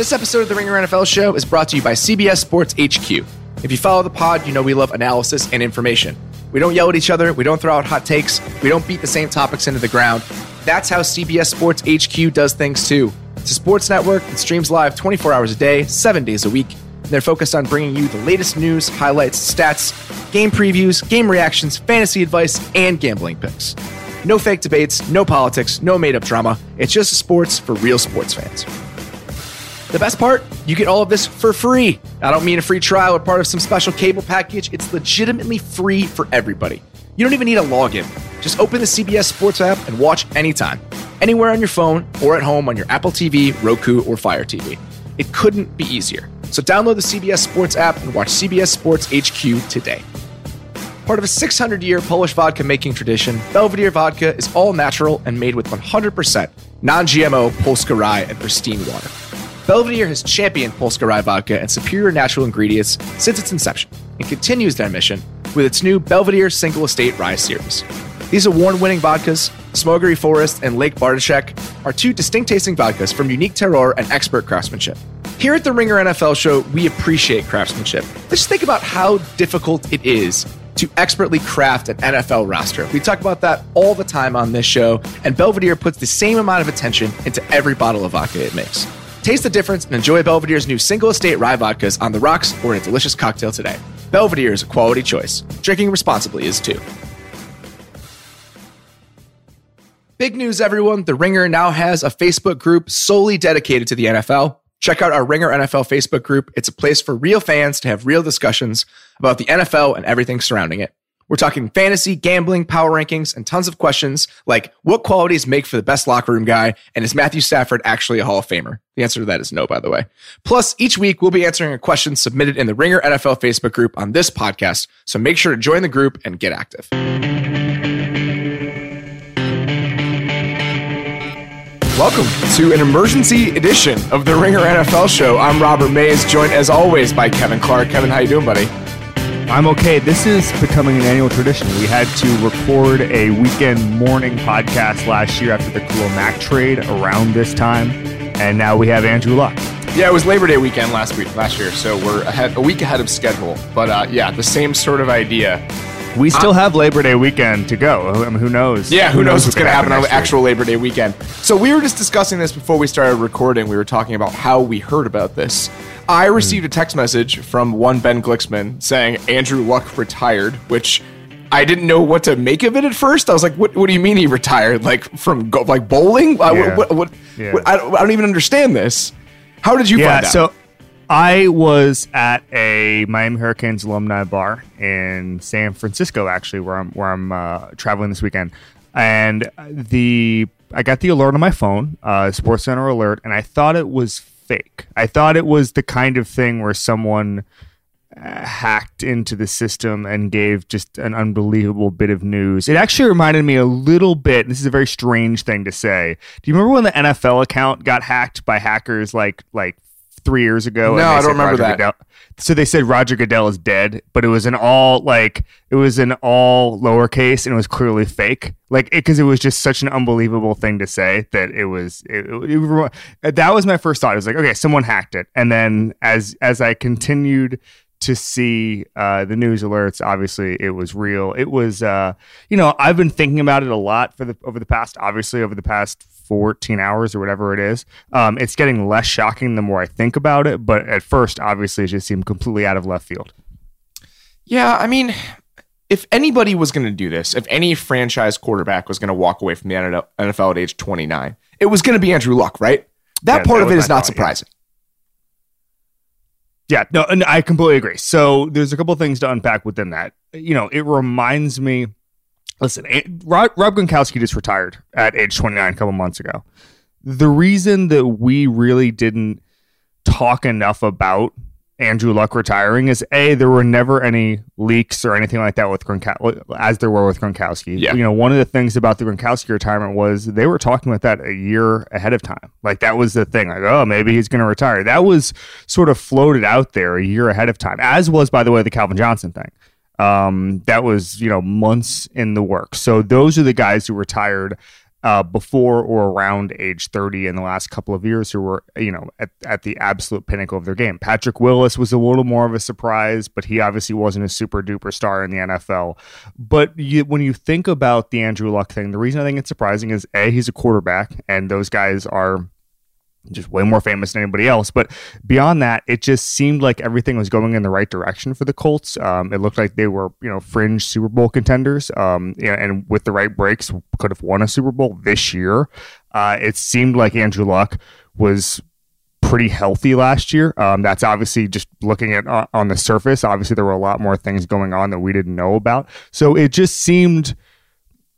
This episode of the Ringer NFL Show is brought to you by CBS Sports HQ. If you follow the pod, you know we love analysis and information. We don't yell at each other, we don't throw out hot takes, we don't beat the same topics into the ground. That's how CBS Sports HQ does things too. It's a sports network that streams live 24 hours a day, 7 days a week. And they're focused on bringing you the latest news, highlights, stats, game previews, game reactions, fantasy advice, and gambling picks. No fake debates, no politics, no made up drama. It's just sports for real sports fans. The best part, you get all of this for free. I don't mean a free trial or part of some special cable package. It's legitimately free for everybody. You don't even need a login. Just open the CBS Sports app and watch anytime, anywhere on your phone or at home on your Apple TV, Roku, or Fire TV. It couldn't be easier. So download the CBS Sports app and watch CBS Sports HQ today. Part of a 600 year Polish vodka making tradition, Belvedere vodka is all natural and made with 100% non GMO Polska rye and pristine water. Belvedere has championed Polska Rye vodka and superior natural ingredients since its inception and continues their mission with its new Belvedere Single Estate Rye series. These award winning vodkas, Smogóry Forest and Lake Bartężek, are two distinct tasting vodkas from unique terroir and expert craftsmanship. Here at the Ringer NFL show, we appreciate craftsmanship. Let's think about how difficult it is to expertly craft an NFL roster. We talk about that all the time on this show, and Belvedere puts the same amount of attention into every bottle of vodka it makes. Taste the difference and enjoy Belvedere's new single estate rye vodkas on the rocks or in a delicious cocktail today. Belvedere is a quality choice. Drinking responsibly is too. Big news, everyone. The Ringer now has a Facebook group solely dedicated to the NFL. Check out our Ringer NFL Facebook group. It's a place for real fans to have real discussions about the NFL and everything surrounding it. We're talking fantasy, gambling, power rankings, and tons of questions like what qualities make for the best locker room guy, and is Matthew Stafford actually a Hall of Famer? The answer to that is no, by the way. Plus, each week we'll be answering a question submitted in the Ringer NFL Facebook group on this podcast, so make sure to join the group and get active. Welcome to an emergency edition of the Ringer NFL show. I'm Robert Mays, joined as always by Kevin Clark. Kevin, how you doing, buddy? I'm okay. This is becoming an annual tradition. We had to record a weekend morning podcast last year after the Khalil Mack trade around this time, and now we have Andrew Luck. Yeah, it was Labor Day weekend last week, last year, so we're ahead a week ahead of schedule. But uh, yeah, the same sort of idea. We still have Labor Day weekend to go. I mean, who knows? Yeah, who, who knows, knows, what's going to happen on the actual Labor Day weekend. So we were just discussing this before we started recording. We were talking about how we heard about this. I received a text message from one Ben Glicksman saying Andrew Luck retired, which I didn't know what to make of it at first. I was like, "What? What do you mean he retired? Like from go, like bowling? Yeah. What? what, yeah. what I, don't, I, don't, even understand this. How did you yeah, find out?" So I was at a Miami Hurricanes alumni bar in San Francisco, actually, where I'm where I'm uh, traveling this weekend, and the I got the alert on my phone, uh, Sports Center alert, and I thought it was fake. I thought it was the kind of thing where someone uh, hacked into the system and gave just an unbelievable bit of news. It actually reminded me a little bit. This is a very strange thing to say. Do you remember when the NFL account got hacked by hackers like like three years ago. No, I don't remember Roger that. Goodell. So they said Roger Goodell is dead, but it was an all like it was an all lowercase and it was clearly fake. Like because it, it, was just such an unbelievable thing to say that it was. It, it, that was my first thought. It was like, okay, someone hacked it, and then as as I continued to see uh, the news alerts. Obviously, it was real. It was, uh, you know, I've been thinking about it a lot for the over the past, obviously, over the past 14 hours or whatever it is. Um, it's getting less shocking the more I think about it. But at first, obviously, it just seemed completely out of left field. Yeah, I mean, if anybody was going to do this, if any franchise quarterback was going to walk away from the NFL at age 29, it was going to be Andrew Luck, right? That yeah, part that of it is not thought, surprising. Yeah. Yeah, no, and I completely agree. So there's a couple things to unpack within that. You know, it reminds me Listen, Rob, Rob Gronkowski just retired at age 29 a couple months ago. The reason that we really didn't talk enough about Andrew Luck retiring is a there were never any leaks or anything like that with Gronkowski as there were with Gronkowski. Yeah. You know, one of the things about the Gronkowski retirement was they were talking about that a year ahead of time. Like that was the thing. Like, oh, maybe he's going to retire. That was sort of floated out there a year ahead of time. As was, by the way, the Calvin Johnson thing. Um, that was you know months in the work. So those are the guys who retired uh, before or around age 30 in the last couple of years who were, you know, at, at the absolute pinnacle of their game. Patrick Willis was a little more of a surprise, but he obviously wasn't a super duper star in the NFL. But you, when you think about the Andrew Luck thing, the reason I think it's surprising is A, he's a quarterback, and those guys are just way more famous than anybody else. But beyond that, it just seemed like everything was going in the right direction for the Colts. Um, it looked like they were, you know, fringe Super Bowl contenders, um, and with the right breaks, could have won a Super Bowl this year. Uh, it seemed like Andrew Luck was pretty healthy last year. Um, that's obviously just looking at uh, on the surface. Obviously, there were a lot more things going on that we didn't know about. So it just seemed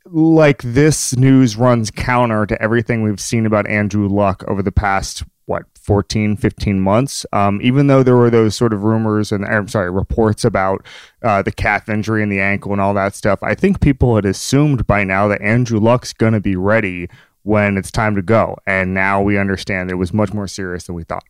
like this news runs counter to everything we've seen about Andrew Luck over the past what 14 15 months? Um, even though there were those sort of rumors and i'm sorry reports about uh, the calf injury and the ankle and all that stuff i think people had assumed by now that andrew luck's going to be ready when it's time to go. And now we understand it was much more serious than we thought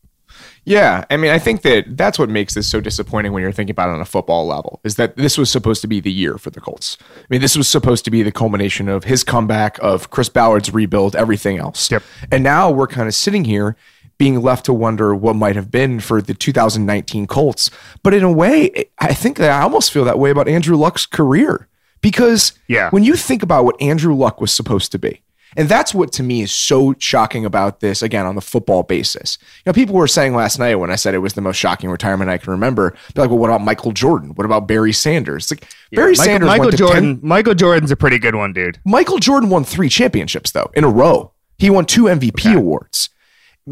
yeah, I mean, I think that that's what makes this so disappointing when you're thinking about it on a football level is that this was supposed to be the year for the Colts. I mean, this was supposed to be the culmination of his comeback, of Chris Ballard's rebuild, everything else. Yep. And now we're kind of sitting here being left to wonder what might have been for the 2019 Colts. But in a way, I think that I almost feel that way about Andrew Luck's career because yeah. when you think about what Andrew Luck was supposed to be, and that's what to me is so shocking about this, again, on the football basis. You know, people were saying last night when I said it was the most shocking retirement I can remember, they're like, well, what about Michael Jordan? What about Barry Sanders? Like yeah, Barry Michael, Sanders Michael Jordan, 10, Michael Jordan's a pretty good one, dude. Michael Jordan won three championships, though, in a row. He won two MVP okay. awards.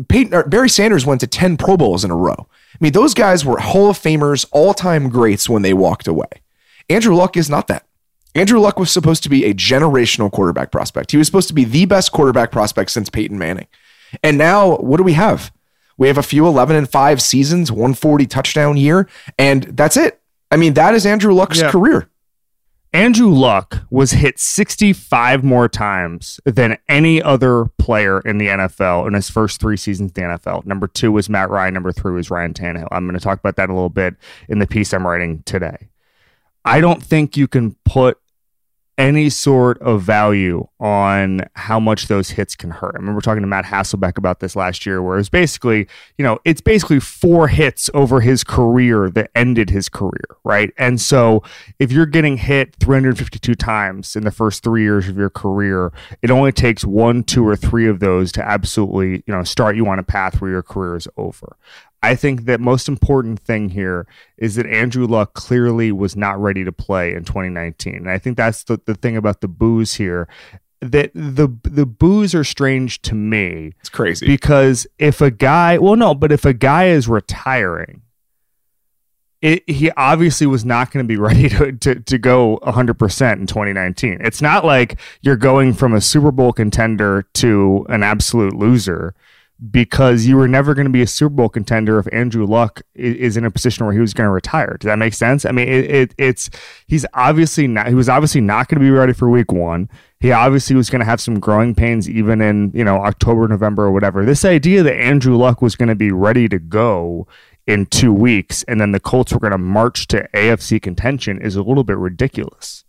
Peyton, Barry Sanders went to 10 Pro Bowls in a row. I mean, those guys were Hall of Famers, all time greats when they walked away. Andrew Luck is not that. Andrew Luck was supposed to be a generational quarterback prospect. He was supposed to be the best quarterback prospect since Peyton Manning. And now, what do we have? We have a few 11 and 5 seasons, 140 touchdown year, and that's it. I mean, that is Andrew Luck's yeah. career. Andrew Luck was hit 65 more times than any other player in the NFL in his first three seasons in the NFL. Number two was Matt Ryan. Number three was Ryan Tannehill. I'm going to talk about that a little bit in the piece I'm writing today. I don't think you can put any sort of value on how much those hits can hurt. I remember talking to Matt Hasselbeck about this last year, where it was basically, you know, it's basically four hits over his career that ended his career, right? And so if you're getting hit 352 times in the first three years of your career, it only takes one, two, or three of those to absolutely, you know, start you on a path where your career is over. I think that most important thing here is that Andrew Luck clearly was not ready to play in 2019. And I think that's the, the thing about the boos here that the the boos are strange to me. It's crazy. Because if a guy, well no, but if a guy is retiring, it, he obviously was not going to be ready to, to, to go 100% in 2019. It's not like you're going from a Super Bowl contender to an absolute loser because you were never going to be a Super Bowl contender if Andrew Luck is in a position where he was going to retire. Does that make sense? I mean, it, it, it's he's obviously not. He was obviously not going to be ready for Week One. He obviously was going to have some growing pains even in you know October, November, or whatever. This idea that Andrew Luck was going to be ready to go in two weeks and then the Colts were going to march to AFC contention is a little bit ridiculous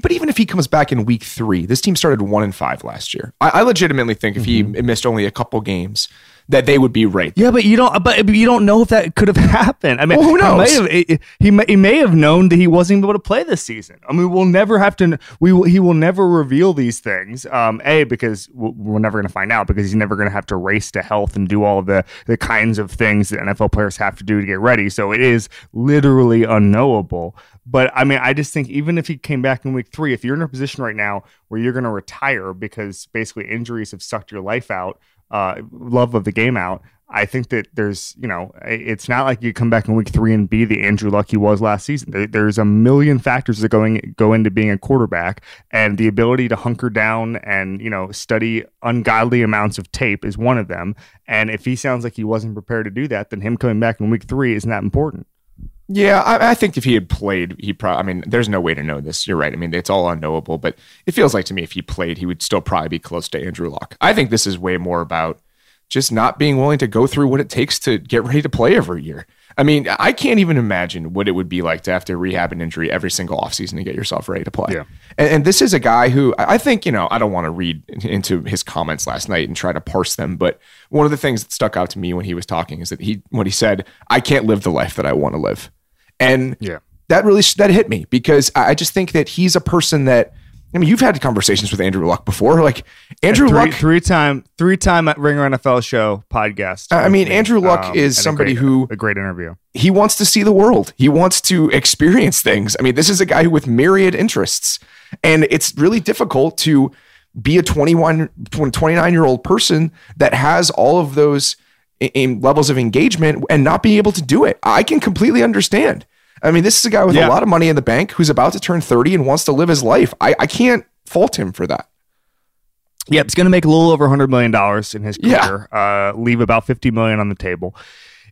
but even if he comes back in week three, this team started one and five last year. I, I legitimately think if mm-hmm. he missed only a couple games, that they would be right. Yeah, but you don't. But you don't know if that could have happened. I mean, well, who knows? He may, have, he may, he may have known that he wasn't able to play this season. I mean, we'll never have to. We will, he will never reveal these things. Um, a because we're never going to find out because he's never going to have to race to health and do all the the kinds of things that NFL players have to do to get ready. So it is literally unknowable. But I mean, I just think even if he came back in week three, if you're in a position right now where you're going to retire because basically injuries have sucked your life out, uh, love of the game out, I think that there's, you know, it's not like you come back in week three and be the Andrew Luck he was last season. There's a million factors that going go into being a quarterback, and the ability to hunker down and you know study ungodly amounts of tape is one of them. And if he sounds like he wasn't prepared to do that, then him coming back in week three isn't that important. Yeah, I, I, think if he had played, he probably. I mean, there's no way to know this. You're right. I mean, it's all unknowable, but it feels like to me if he played, he would still probably be close to Andrew Luck. I think this is way more about just not being willing to go through what it takes to get ready to play every year. I mean, I can't even imagine what it would be like to have to rehab an injury every single offseason to get yourself ready to play. Yeah. And, and this is a guy who I I think, you know, I don't want to read into his comments last night and try to parse them, but one of the things that stuck out to me when he was talking is that he, when he said, I can't live the life that I want to live. And Yeah. that really that hit me because I just think that he's a person that I mean, you've had conversations with Andrew Luck before. Like Andrew three, Luck, three time, three time at Ringer NFL show podcast. I mean. Andrew Luck Um, is and a somebody great- who- a great interview. he wants to see the world. He wants to experience things. I mean, this is a guy with myriad interests, and it's really difficult to be a 21, 29 year old person that has all of those in levels of engagement and not be able to do it. I can completely understand. I mean, this is a guy with a lot of money in the bank who's about to turn 30 and wants to live his life. I, I can't fault him for that. Yep, he's going to make a little over hundred million dollars in his Yeah. career. Uh, leave about 50 million on the table.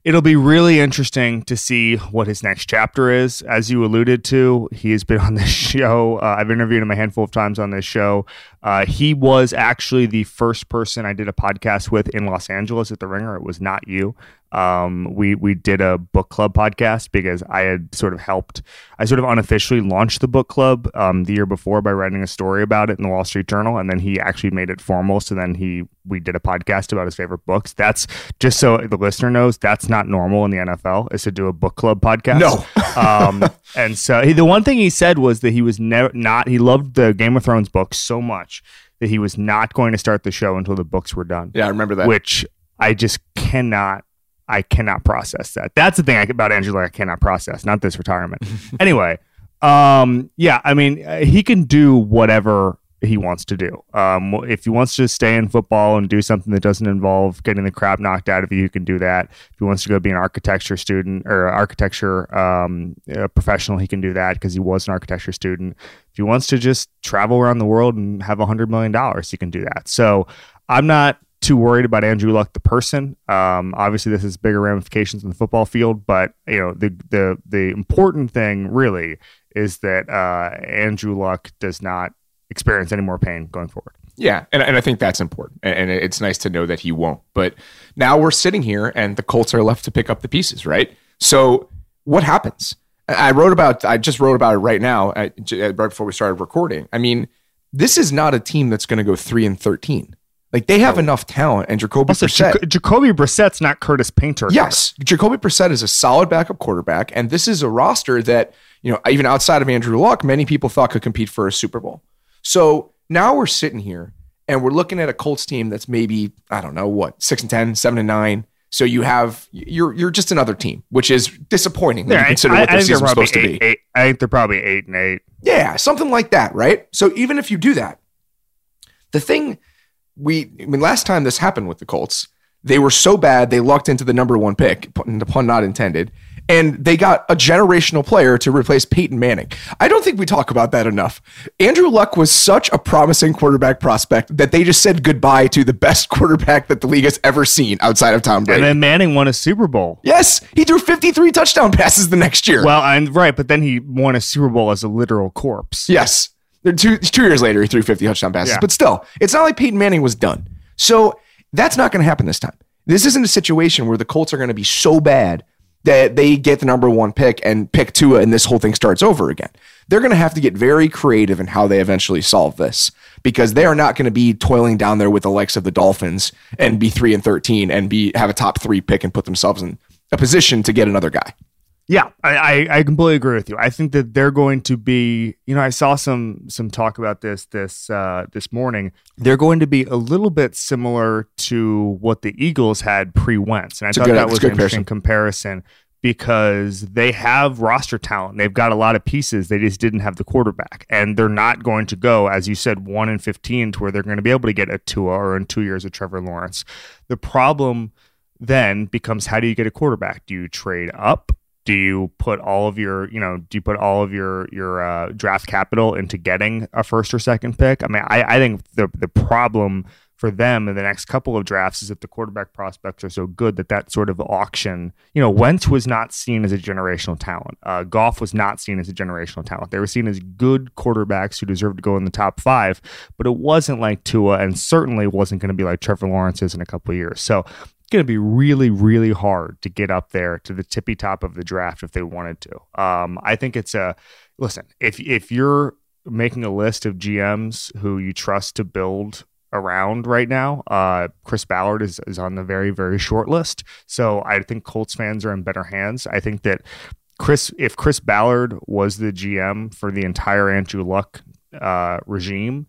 It'll be really interesting to see what his next chapter is. As you alluded to, he has been on this show. Uh, I've interviewed him a handful of times on this show. Uh, he was actually the first person I did a podcast with in Los Angeles at the Ringer. It was not you. Um, we we did a book club podcast because I had sort of helped. I sort of unofficially launched the book club um, the year before by writing a story about it in the Wall Street Journal, and then he actually made it formal. So then he we did a podcast about his favorite books. That's just so the listener knows that's not normal in the NFL is to do a book club podcast. No. um, and so he, the one thing he said was that he was never not he loved the Game of Thrones books so much that he was not going to start the show until the books were done Yeah, I remember that. which I just cannot. I cannot process that. That's the thing I, about Andrew Luck I cannot process. Not this retirement. anyway, um, yeah, I mean, uh, he can do whatever he wants to do. Um, if he wants to stay in football and do something that doesn't involve getting the crap knocked out of you, he can do that. If he wants to go be an architecture student or architecture um, professional, he can do that because he was an architecture student. If he wants to just travel around the world and have a hundred million dollars, he can do that. So I'm not too worried about Andrew Luck the person. Um, obviously, this has bigger ramifications in the football field, but you know the the the important thing really is that uh, Andrew Luck does not experience any more pain going forward. Yeah, and, and I think that's important. And, and it's nice to know that he won't. But now we're sitting here and the Colts are left to pick up the pieces, right? So what happens? I wrote about, I just wrote about it right now, uh, uh, right before we started recording. I mean, this is not a team that's going to go 3 and 13. Like they have oh. enough talent and Jacoby Also, Brissett. Jac- Jacoby Brissett's not Curtis Painter. Yes, Jacoby Brissett is a solid backup quarterback, and this is a roster that you know even outside of Andrew Luck, many people thought could compete for a Super Bowl. So now we're sitting here and we're looking at a Colts team that's maybe I don't know what six and 10, 7 and nine. So you have you're you're just another team, which is disappointing when Yeah, you consider I, what I this think they're season's supposed to be. eight. I think they're probably eight and eight. Yeah, something like that, right? So even if you do that, the thing we I mean last time this happened with the Colts, they were so bad they lucked into the number one pick, pun- the pun not intended, and they got a generational player to replace Peyton Manning. I don't think we talk about that enough. Andrew Luck was such a promising quarterback prospect that they just said goodbye to the best quarterback that the league has ever seen outside of Tom Brady. And then Manning won a Super Bowl. yes, he threw 53 touchdown passes the next year. Well, and right, but then he won a Super Bowl as a literal corpse. Yes. Two, two years later, he threw 50 touchdown passes. Yeah. But still, it's not like Peyton Manning was done. So that's not going to happen this time. This isn't a situation where the Colts are going to be so bad that they get the number one pick and pick Tua and this whole thing starts over again. They're going to have to get very creative in how they eventually solve this because they are not going to be toiling down there with the likes of the Dolphins and be 3 and 13 and be have a top 3 pick and put themselves in a position to get another guy. Yeah, I, I, I completely agree with you. I think that they're going to be, you know, I saw some some talk about this this uh, this morning. They're going to be a little bit similar to what the Eagles had pre Wentz, and I a thought good- that was an interesting comparison because they have roster talent. They've got a lot of pieces. They just didn't have the quarterback, and they're not going to go, as you said, one in fifteen to where they're going to be able to get a Tua or in two years of Trevor Lawrence. The problem then becomes how do you get a quarterback? Do you trade up? Do you put all of your, you know, do you put all of your your uh, draft capital into getting a first or second pick? I mean, I, I think the the problem for them in the next couple of drafts is that the quarterback prospects are so good that that sort of auction, you know, Wentz was not seen as a generational talent. Uh, was not seen as a generational talent. They were seen as good quarterbacks who deserved to go in the top five, but it wasn't like Tua, and certainly wasn't going to be like Trevor Lawrence is in a couple of years. So going to be really, really hard to get up there to the tippy top of the draft if they wanted to. Um, I think it's a listen. If if you're making a list of GMs who you trust to build around right now, uh, Chris Ballard is is on the very very short list. So I think Colts fans are in better hands. I think that Chris, if Chris Ballard was the GM for the entire Andrew Luck uh, regime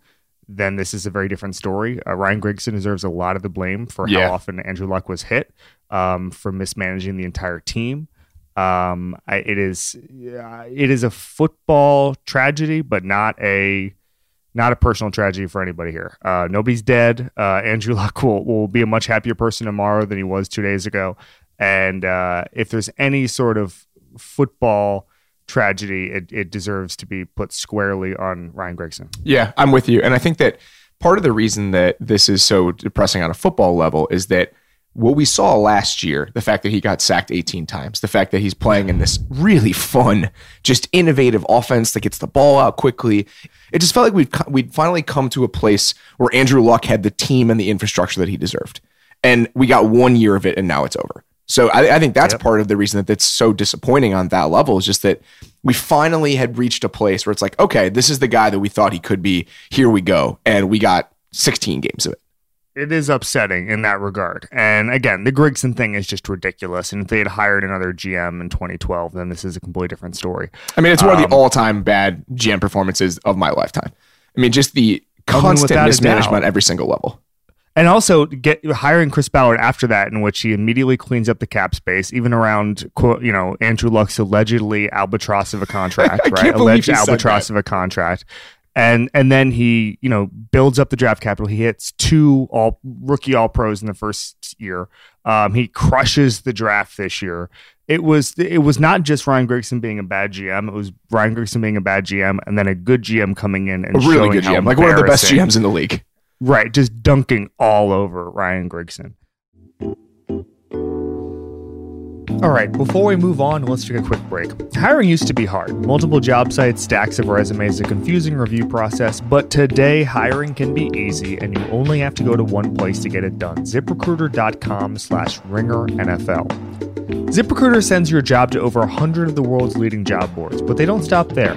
then this is a very different story. Uh, Ryan Grigson deserves a lot of the blame for Yeah. how often Andrew Luck was hit, um, for mismanaging the entire team. Um, I, it is uh, it is a football tragedy, but not a not a personal tragedy for anybody here. Uh, nobody's dead. Uh, Andrew Luck will, will be a much happier person tomorrow than he was two days ago. And uh, if there's any sort of football tragedy, it, it deserves to be put squarely on Ryan Grigson. Yeah, I'm with you. And I think that part of the reason that this is so depressing on a football level is that what we saw last year, the fact that he got sacked 18 times, the fact that he's playing in this really fun, just innovative offense that gets the ball out quickly, it just felt like we'd we'd finally come to a place where Andrew Luck had the team and the infrastructure that he deserved, and we got one year of it, and now it's over. So I, I think that's Yep. part of the reason that it's so disappointing on that level is just that we finally had reached a place where it's like, okay, this is the guy that we thought he could be. Here we go, and we got 16 games of it. It is upsetting in that regard. And again, the Grigson thing is just ridiculous. And if they had hired another GM in 2012, then this is a completely different story. I mean, it's one of Um, the all-time bad GM performances of my lifetime. I mean, just the constant mismanagement at every single level. And also get hiring Chris Ballard after that, in which he immediately cleans up the cap space, even around quote, you know Andrew Luck's allegedly albatross of a contract, right? Alleged albatross of a contract, and and then he you know builds up the draft capital. He hits two all rookie all pros in the first year. Um, he crushes the draft this year. It was it was not just Ryan Grigson being a bad GM. It was Ryan Grigson being a bad GM, and then a good GM coming in and A really showing good GM, like one of the best GMs in the league. Right, just dunking all over Ryan Grigson. All right, before we move on, let's take a quick break. Hiring used to be hard. Multiple job sites, stacks of resumes, a confusing review process, but today hiring can be easy and you only have to go to one place to get it done. ZipRecruiter.com slash ringer NFL. ZipRecruiter sends your job to over 100 of the world's leading job boards, but they don't stop there.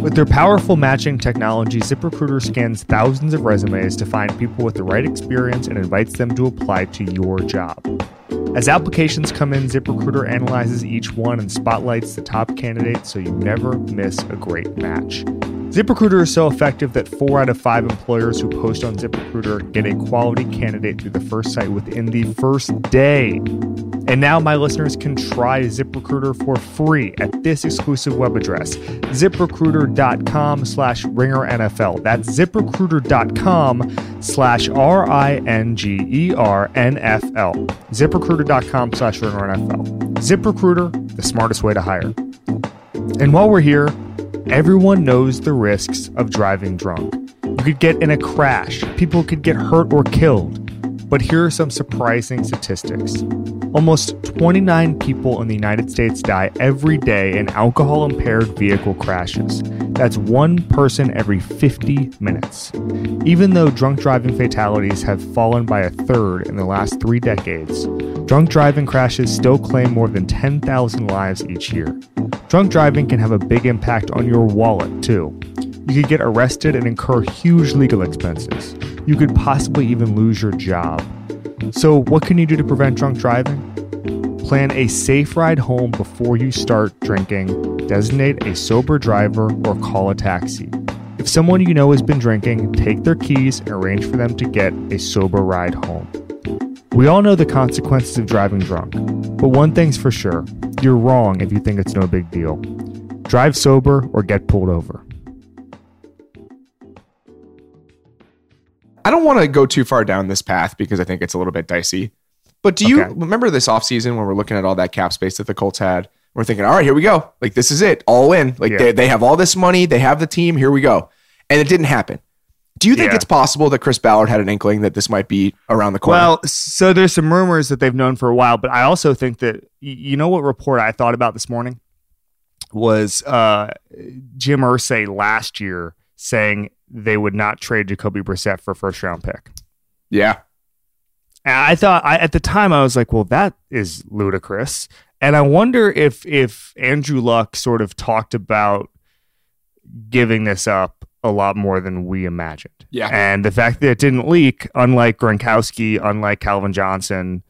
With their powerful matching technology, ZipRecruiter scans thousands of resumes to find people with the right experience and invites them to apply to your job. As applications come in, ZipRecruiter analyzes each one and spotlights the top candidates so you never miss a great match. ZipRecruiter is so effective that four out of five employers who post on ZipRecruiter get a quality candidate through the first site within the first day. And now my listeners can try ZipRecruiter for free at this exclusive web address, ziprecruiter.com slash ringer NFL. That's ziprecruiter.com slash R-I-N-G-E-R-N-F-L. ziprecruiter.com slash ringer NFL. ZipRecruiter, the smartest way to hire. And while we're here, everyone knows the risks of driving drunk. You could get in a crash, people could get hurt or killed. But here are some surprising statistics. Almost 29 people in the United States die every day in alcohol impaired vehicle crashes. That's one person every 50 minutes. Even though drunk driving fatalities have fallen by a third in the last three decades, drunk driving crashes still claim more than 10,000 lives each year. Drunk driving can have a big impact on your wallet, too. You could get arrested and incur huge legal expenses. You could possibly even lose your job. So, what can you do to prevent drunk driving? Plan a safe ride home before you start drinking, designate a sober driver, or call a taxi. If someone you know has been drinking, take their keys and arrange for them to get a sober ride home. We all know the consequences of driving drunk, but one thing's for sure you're wrong if you think it's no big deal. Drive sober or get pulled over. I don't want to go too far down this path because I think it's a little bit dicey. But do you Okay. remember this offseason when we're looking at all that cap space that the Colts had? We're thinking, all right, here we go. Like, this is it, all in. Like, Yeah. they, they have all this money, they have the team, here we go. And it didn't happen. Do you think Yeah. it's possible that Chris Ballard had an inkling that this might be around the corner? Well, so there's some rumors that they've known for a while, but I also think that you know what report I thought about this morning was uh, Jim Irsay last year saying they would not trade Jacoby Brissett for a first round pick. yeah. And I thought I, at the time I was like, well, that is ludicrous. And I wonder if if Andrew Luck sort of talked about giving this up a lot more than we imagined. Yeah. And the fact that it didn't leak, unlike Gronkowski, unlike Calvin Johnson,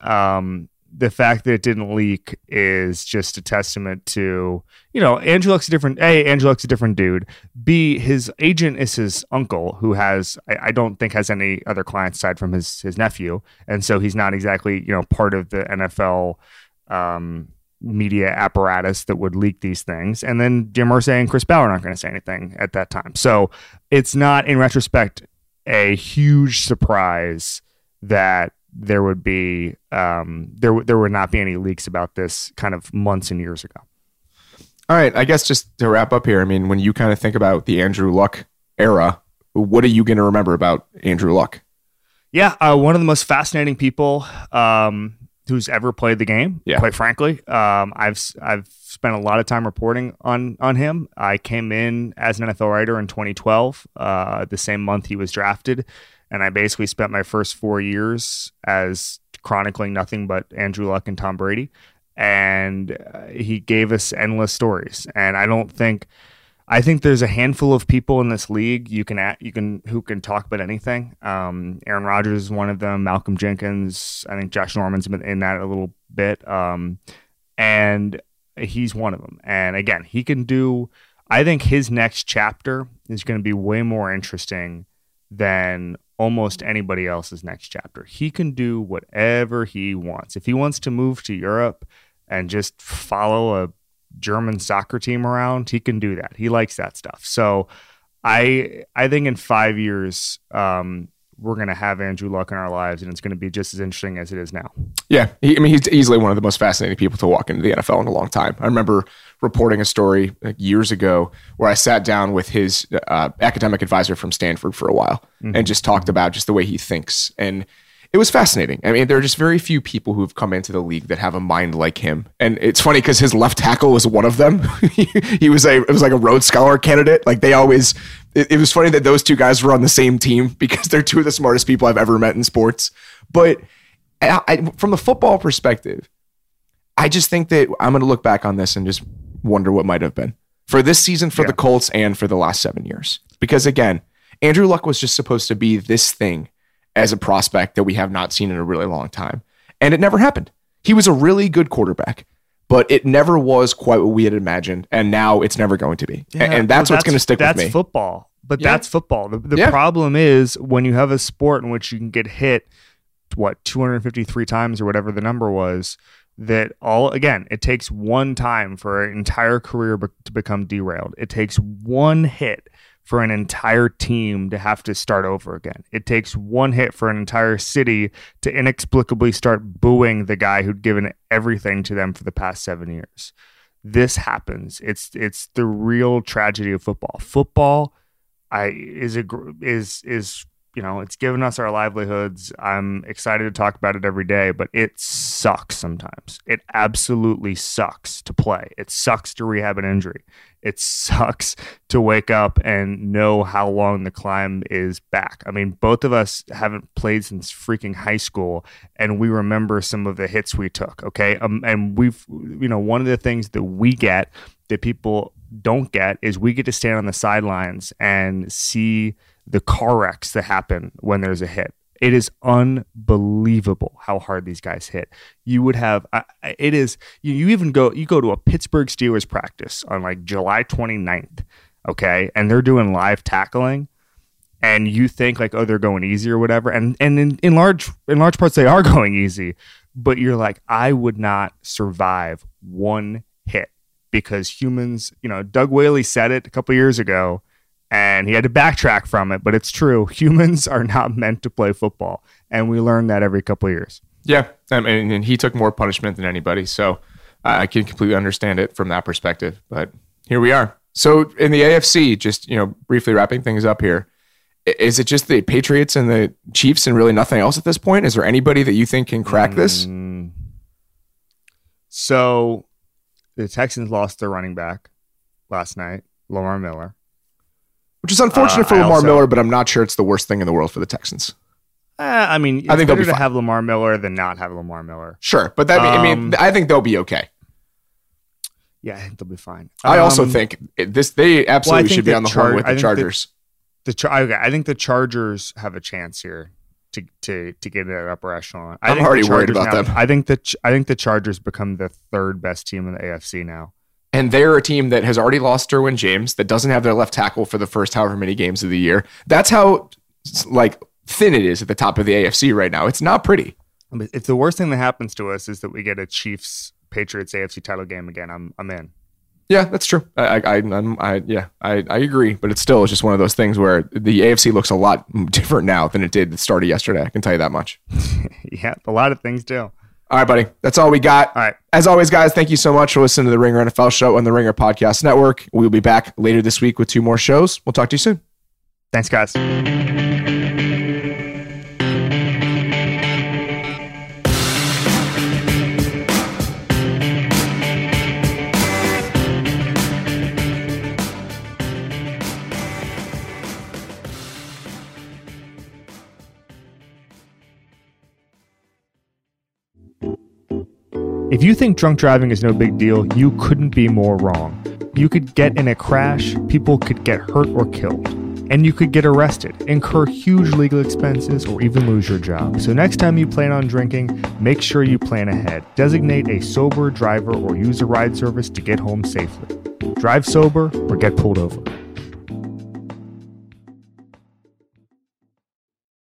um, the fact that it didn't leak is just a testament to you know Andrew Luck's a different a Andrew Luck's a different dude. B his agent is his uncle who has I, I don't think has any other clients aside from his his nephew, and so he's not exactly you know part of the NFL um, media apparatus that would leak these things. And then Jim Irsay and Chris Ballard aren't going to say anything at that time. So it's not in retrospect a huge surprise that there would be um, there there would not be any leaks about this kind of months and years ago. All right, I guess just to wrap up here, I mean, when you kind of think about the Andrew Luck era, what are you going to remember about Andrew Luck? Yeah, uh, one of the most fascinating people um, who's ever played the game. Yeah. quite frankly, um, I've I've spent a lot of time reporting on on him. I came in as an NFL writer in 2012, uh, the same month he was drafted and I basically spent my first four years as chronicling nothing but Andrew Luck and Tom Brady. And uh, he gave us endless stories. And I don't think, I think there's a handful of people in this league you can at, you can who can talk about anything. Um, Aaron Rodgers is one of them. Malcolm Jenkins. I think Josh Norman's been in that a little bit. Um, and he's one of them. And again, he can do. I think his next chapter is going to be way more interesting than almost anybody else's next chapter. He can do whatever he wants. If he wants to move to Europe and just follow a German soccer team around, he can do that. He likes that stuff. So I I think in five years, um, we're going to have Andrew Luck in our lives, and it's going to be just as interesting as it is now. Yeah, he, I mean, he's easily one of the most fascinating people to walk into the NFL in a long time. I remember reporting a story like years ago where I sat down with his uh, academic advisor from Stanford for a while mm-hmm. and just talked about just the way he thinks and it was fascinating. I mean, there are just very few people who've come into the league that have a mind like him. And it's funny because his left tackle was one of them. he was a it was like a Rhodes Scholar candidate. Like they always, it, it, was funny that those two guys were on the same team because they're two of the smartest people I've ever met in sports. But I, I, from the football perspective, I just think that I'm going to look back on this and just wonder what might have been for this season for yeah. the Colts and for the last seven years. Because again, Andrew Luck was just supposed to be this thing as a prospect that we have not seen in a really long time. And it never happened. He was a really good quarterback, but it never was quite what we had imagined. And now it's never going to be. Yeah, and that's well, what's going to stick with me. That's football. But yeah. that's football. The, the yeah. problem is when you have a sport in which you can get hit, what, 253 times or whatever the number was, that all, again, it takes one time for an entire career be- to become derailed. It takes one hit for an entire team to have to start over again. It takes one hit for an entire city to inexplicably start booing the guy who'd given everything to them for the past 7 years. This happens. It's it's the real tragedy of football. Football I is a is is you know, it's given us our livelihoods. I'm excited to talk about it every day, but it sucks sometimes. It absolutely sucks to play. It sucks to rehab an injury. It sucks to wake up and know how long the climb is back. I mean, both of us haven't played since freaking high school, and we remember some of the hits we took. Okay. Um, and we've, you know, one of the things that we get that people don't get is we get to stand on the sidelines and see the car wrecks that happen when there's a hit. It is unbelievable how hard these guys hit. You would have it is you, you even go you go to a Pittsburgh Steelers practice on like July 29th, okay? And they're doing live tackling and you think like oh they're going easy or whatever and and in, in large in large parts they are going easy, but you're like I would not survive one hit because humans, you know, Doug Whaley said it a couple years ago and he had to backtrack from it, but it's true. Humans are not meant to play football, and we learn that every couple of years. Yeah, I mean, and he took more punishment than anybody, so I can completely understand it from that perspective. But here we are. So in the AFC, just you know, briefly wrapping things up here, is it just the Patriots and the Chiefs and really nothing else at this point? Is there anybody that you think can crack this? Mm. So the Texans lost their running back last night, Lamar Miller which is unfortunate uh, for Lamar also, Miller, but I'm not sure it's the worst thing in the world for the Texans. Uh, I mean, it's I think they'll better be to fine. have Lamar Miller than not have Lamar Miller. Sure, but that I mean, Um, I think they'll be okay. Yeah, I think they'll be fine. I also Um, think this they absolutely think should be on the Char- horn with the Chargers. the Char- okay, I think the Chargers have a chance here to to to get that upper echelon. I I'm think already worried about now- them. I think the I think the Chargers become the third best team in the AFC now. And they're a team that has already lost Derwin James, that doesn't have their left tackle for the first however many games of the year. That's how like thin it is at the top of the AFC right now. It's not pretty. If the worst thing that happens to us is that we get a Chiefs Patriots AFC title game again, I'm I'm in. Yeah, that's true. I, I, I'm- I yeah, I, I agree. But it's still just one of those things where the AFC looks a lot different now than it did the start of yesterday. I can tell you that much. yeah, a lot of things do. All right, buddy. That's all we got. All right. As always, guys, thank you so much for listening to the Ringer NFL show on the Ringer Podcast Network. We'll be back later this week with two more shows. We'll talk to you soon. Thanks, guys. You think drunk driving is no big deal, you couldn't be more wrong. You could get in a crash, people could get hurt or killed, and you could get arrested, incur huge legal expenses, or even lose your job. So, next time you plan on drinking, make sure you plan ahead. Designate a sober driver or use a ride service to get home safely. Drive sober or get pulled over.